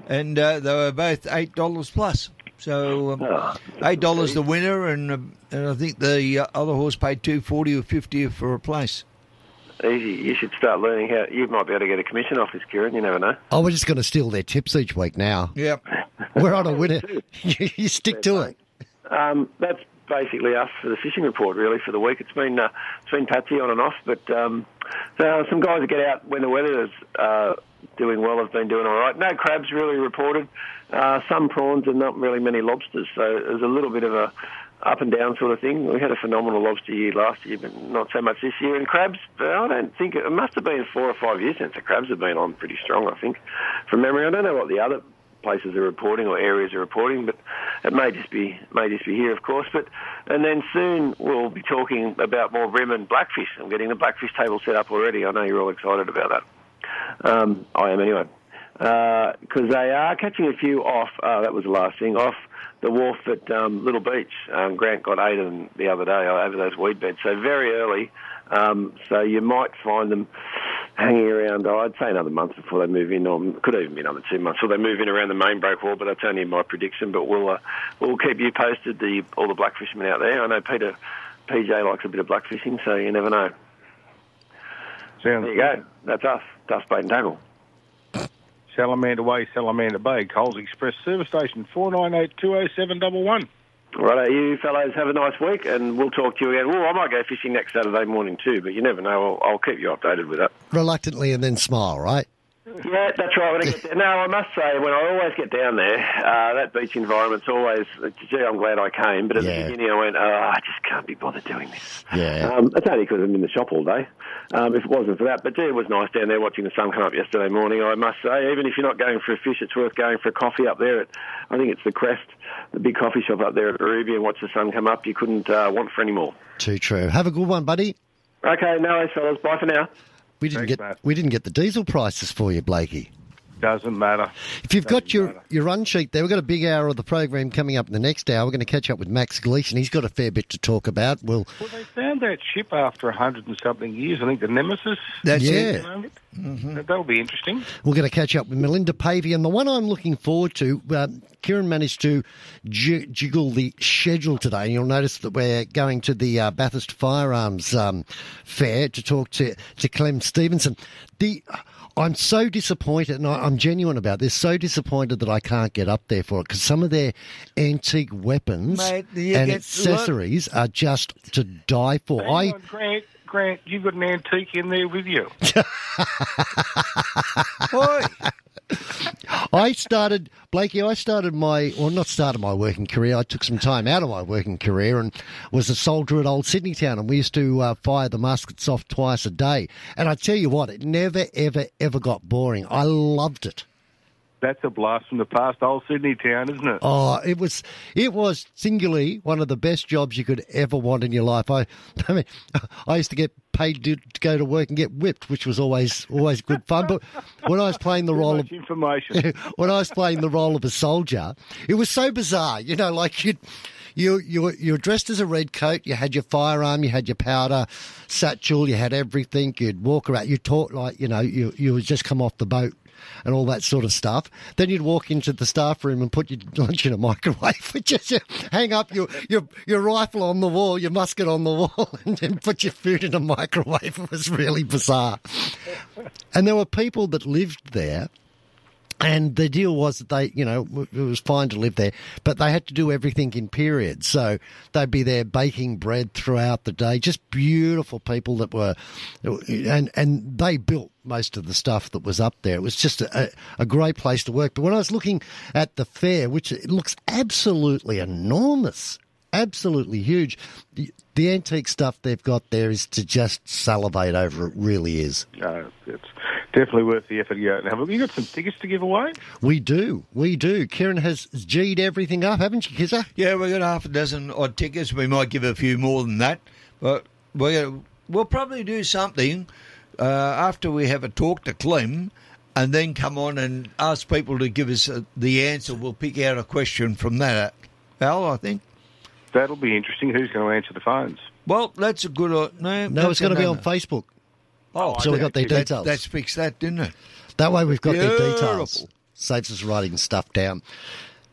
and uh, they were both eight dollars plus. So um, Oh, eight dollars the winner, and, uh, and I think the uh, other horse paid two forty or fifty for a place. Easy. You should start learning how. You might be able to get a commission off this, Kieran. You never know. Oh, we're just going to steal their tips each week now. Yep. [laughs] We're on a winner. [laughs] you stick to it. Um, that's basically us for the fishing report, really, for the week. It's been uh, it's been patchy on and off, but um, so some guys that get out when the weather is uh, doing well have been doing all right. No crabs really reported. Uh, some prawns and not really many lobsters. So there's a little bit of a up and down sort of thing. We had a phenomenal lobster year last year, but not so much this year. And crabs, I don't think it must have been four or five years since the crabs have been on pretty strong. I think, from memory. I don't know what the other places are reporting or areas are reporting, but it may just be may just be here, of course. But and then soon we'll be talking about more bream and blackfish. I'm getting the blackfish table set up already. I know you're all excited about that. Um, I am anyway, because they are catching a few off. Uh, that was the last thing off the wharf at um, Little Beach. Um, Grant got eight of them the other day over those weed beds. So very early. Um, so you might find them hanging around. Oh, I'd say another month before they move in, or could even be another two months. Or they move in around the main break wall, but that's only my prediction. But we'll uh, we'll keep you posted. The all the black fishermen out there. I know Peter PJ likes a bit of black fishing, so you never know. Sounds there you go. That's us. Dust bait and tackle. Salamander Way, Salamander Bay, Coles Express Service Station, 498-20711. Right, you fellows have a nice week, and we'll talk to you again. Well, I might go fishing next Saturday morning too, but you never know. I'll, I'll keep you updated with that. Reluctantly and then smile, right? Yeah, that's right. When I get there. Now, I must say, when I always get down there, uh, that beach environment's always, gee, I'm glad I came. But at Yeah. the beginning, I went, oh, I just can't be bothered doing this. Yeah. Um, it's only because I'm in the shop all day. Um, if it wasn't for that, but gee, it was nice down there watching the sun come up yesterday morning. I must say, even if you're not going for a fish, it's worth going for a coffee up there. At, I think it's the Crest, the big coffee shop up there at Ruby, and watch the sun come up. You couldn't uh, want for any more. Too true. Have a good one, buddy. Okay, no worries, fellas. Bye for now. We didn't get we didn't get the diesel prices for you, Blakey. Doesn't matter. If you've got your, your run sheet there, we've got a big hour of the program coming up in the next hour. We're going to catch up with Max Gleason. He's got a fair bit to talk about. We'll Well, they found that ship after a hundred and something years. I think the Nemesis. That's They it. That- That'll be interesting. We're going to catch up with Melinda Pavey. And the one I'm looking forward to, uh, Kieran managed to j- jiggle the schedule today. And you'll notice that we're going to the uh, Bathurst Firearms um, Fair to talk to, to Clem Stevenson. The I'm so disappointed, and I, I'm genuine about this, so disappointed that I can't get up there for it because some of their antique weapons Mate, and get- accessories are just to die for. Hang I on, Grant, Grant, you've got an antique in there with you. [laughs] I started, Blakey, I started my, well, not started my working career. I took some time out of my working career and was a soldier at Old Sydney Town. And we used to uh, fire the muskets off twice a day. And I tell you what, it never, ever, ever got boring. I loved it. That's a blast from the past, old Sydney town, isn't it? Oh, it was it was singularly one of the best jobs you could ever want in your life. I, [laughs] I mean, [laughs] I used to get paid to, to go to work and get whipped, which was always always good fun. But when I was playing the Too role of information. [laughs] when I was playing the role of a soldier, it was so bizarre. You know, like you you you were, you were dressed as a red coat. You had your firearm. You had your powder satchel. You had everything. You'd walk around. You talk like you know you you had just come off the boat. And all that sort of stuff. Then you'd walk into the staff room and put your [laughs] lunch in a microwave. Just hang up your, your your rifle on the wall, your musket on the wall, [laughs] and then put your food in a microwave. [laughs] It was really bizarre. And there were people that lived there and the deal was that they, you know, it was fine to live there, but they had to do everything in periods. So they'd be there baking bread throughout the day. Just beautiful people that were, and and they built most of the stuff that was up there. It was just a, a great place to work. But when I was looking at the fair, which it looks absolutely enormous, absolutely huge, the, the antique stuff they've got there is to just salivate over. It really is. No, it's definitely worth the effort to go out and have. You got some tickets to give away? We do, we do. Kieran has G'd everything up, haven't you, Kizza? Yeah, we've got half a dozen odd tickets. We might give a few more than that, but we're gonna, we'll probably do something uh, after we have a talk to Clem, and then come on and ask people to give us uh, the answer. We'll pick out a question from that, Al. I think. That'll be interesting. Who's going to answer the phones? Well, that's a good. Uh, no, No, it's going to be on Facebook. Oh, so we got their that- details. That's fixed that, didn't it? That way we've got their details. Saves us writing stuff down.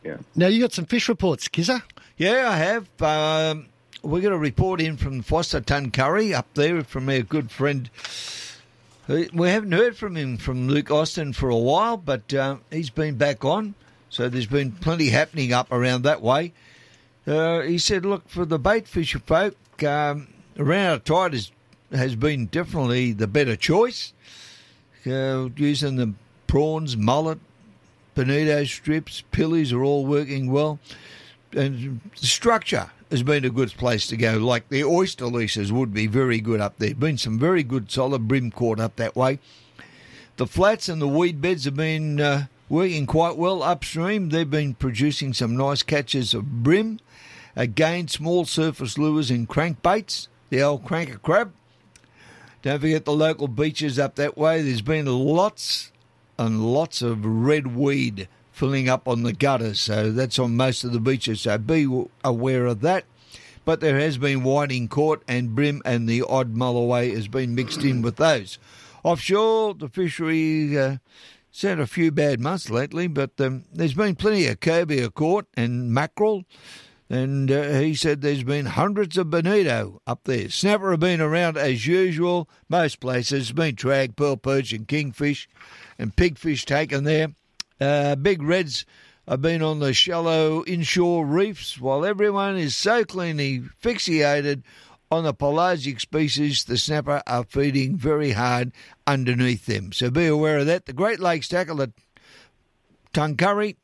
Yeah. Now you got some fish reports, Kizza. Yeah, I have. Um, we got a report in from Forster Tuncurry up there from our good friend. We haven't heard from him from Luke Austin for a while, but uh, he's been back on. So there's been plenty happening up around that way. Uh, he said, look, for the bait fisher folk, um, around a tide is, has been definitely the better choice. Uh, using the prawns, mullet, bonito strips, pillies are all working well. And the structure has been a good place to go. Like the oyster leases would be very good up there. Been some very good solid bream caught up that way. The flats and the weed beds have been uh, working quite well upstream. They've been producing some nice catches of bream. Again, small surface lures and crankbaits. The old cranker crab. Don't forget the local beaches up that way. There's been lots and lots of red weed filling up on the gutters, so that's on most of the beaches. So be aware of that. But there has been whiting caught, and bream and the odd mulloway has been mixed in with those. Offshore, the fishery uh, had a few bad months lately, but um, there's been plenty of cobia caught and mackerel. And uh, he said there's been hundreds of bonito up there. Snapper have been around as usual. Most places been trag, pearl perch, and kingfish, and pigfish taken there. Uh, big reds have been on the shallow inshore reefs, while everyone is so cleanly fixated on the pelagic species. The snapper are feeding very hard underneath them. So be aware of that. The Great Lakes tackle the Tuncurry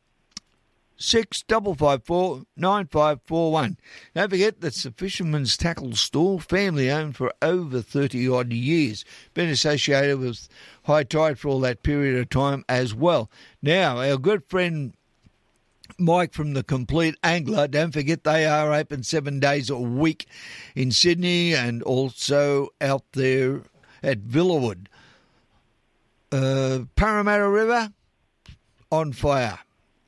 six double five four nine five four one. Don't forget that's the Fisherman's Tackle Store, family owned for over thirty odd years. Been associated with high tide for all that period of time as well. Now our good friend Mike from the Complete Angler. Don't forget they are open seven days a week in Sydney and also out there at Villawood. Uh, Parramatta River on fire.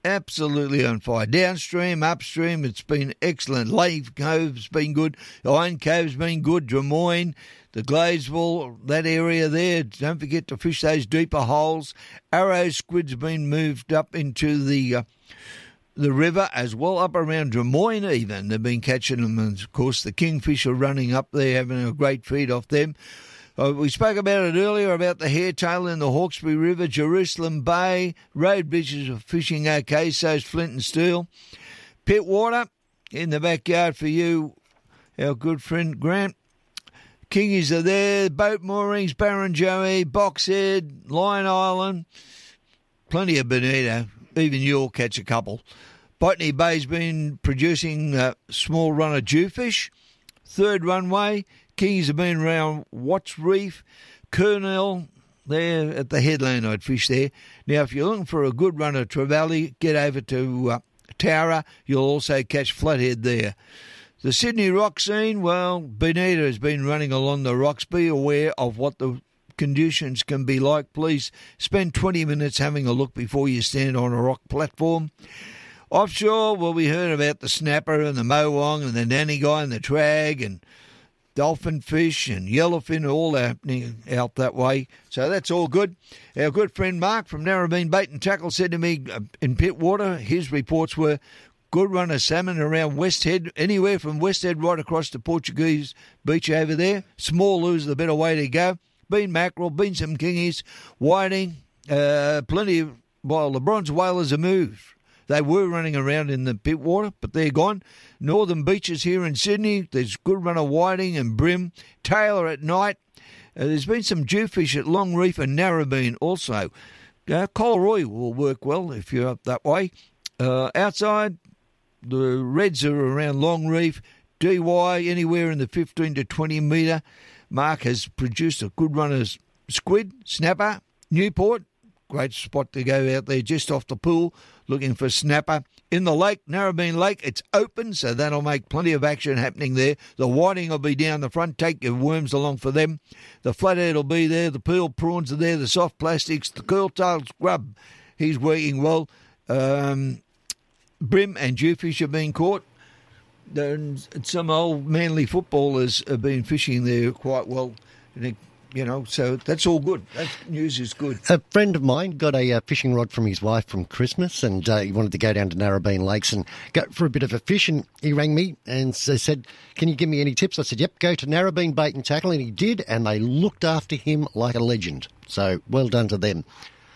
Absolutely on fire. Downstream, upstream, it's been excellent. Lane Cove's been good. Iron Cove's been good. Drummoyne, the Gladesville, that area there. Don't forget to fish those deeper holes. Arrow squid's been moved up into the uh, the river as well, up around Drummoyne even. They've been catching them, and of course the kingfish are running up there, having a great feed off them. Uh, we spoke about it earlier about the hairtail in the Hawkesbury River, Jerusalem Bay. Road bridges are fishing okay, so's Flint and Steel. Pittwater in the backyard for you, our good friend Grant. Kingies are there, boat moorings, Baron Barrenjoey, Boxhead, Lion Island. Plenty of bonito. Even you'll catch a couple. Botany Bay's been producing uh, small run of jewfish. Third runway, Kings have been around Watts Reef, Kurnell, there at the headland I'd fish there. Now, if you're looking for a good run of Trevally, get over to uh, Towra. You'll also catch flathead there. The Sydney rock scene, well, bonito has been running along the rocks. Be aware of what the conditions can be like. Please spend 20 minutes having a look before you stand on a rock platform. Offshore, well, we heard about the snapper and the morwong and the nannygai and the trag and dolphin fish and yellowfin all happening out that way. So that's all good. Our good friend Mark from Narrabeen Bait and Tackle said to me uh, in Pittwater, his reports were good run of salmon around West Head, anywhere from West Head right across to Portuguese Beach over there. Small lures the better way to go. Been mackerel, been some kingies, whiting, uh, plenty of, well, the bronze whalers have moved. They were running around in the Pittwater, but they're gone. Northern beaches here in Sydney, there's good run of whiting and bream. tailor at night. Uh, there's been some jewfish at Long Reef and Narrabeen also. Uh, Collaroy will work well if you're up that way. Uh, outside, the reds are around Long Reef. DY anywhere in the 15 to 20 metre. Mark has produced a good run of squid, snapper, Newport. Great spot to go out there just off the pool looking for snapper. In the lake, Narrabeen Lake, it's open, so that'll make plenty of action happening there. The whiting will be down the front, take your worms along for them. The flathead will be there, the pearl prawns are there, the soft plastics, the curl-tailed grub, he's working well. Um, bream and jewfish have been caught. And some old manly footballers have been fishing there quite well. You know, so that's all good. That news is good. A friend of mine got a uh, fishing rod from his wife from Christmas, and uh, he wanted to go down to Narrabeen Lakes and go for a bit of a fish. And he rang me and said, "Can you give me any tips?" I said, "Yep, go to Narrabeen Bait and Tackle," and he did, and they looked after him like a legend. So well done to them.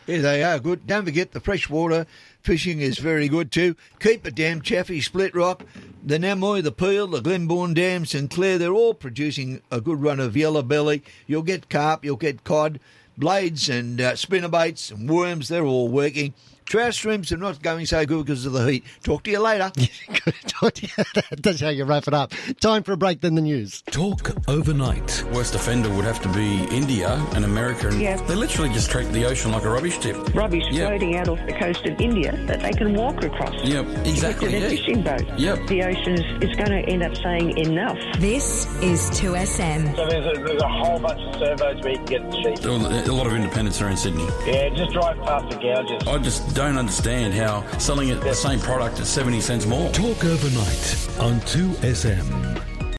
Yeah, they are good. Don't forget the freshwater fishing is very good too. Keepit Dam, Chaffey, Split Rock, the Namoi, the Peel, the Glenbawn Dam, Sinclair, they're all producing a good run of yellow belly. You'll get carp, you'll get cod, blades and uh, spinnerbaits and worms, they're all working. Trout streams are not going so good because of the heat. Talk to you later. [laughs] Talk to you. [laughs] That's how you wrap it up. Time for a break, then the news. Talk overnight. Worst offender would have to be India and America. And Yeah. They literally just treat the ocean like a rubbish tip. Rubbish Yep. floating out off the coast of India that they can walk across. Yep, exactly, With their yeah. fishing boat. Yep. The ocean is, is going to end up saying enough. This is 2SM. So there's a, there's a whole bunch of servos where you can get the cheap. A lot of independents are in Sydney. Yeah, just drive past the gouges. I just don't understand how selling it the same product at 70 cents more. Talk overnight on 2SM.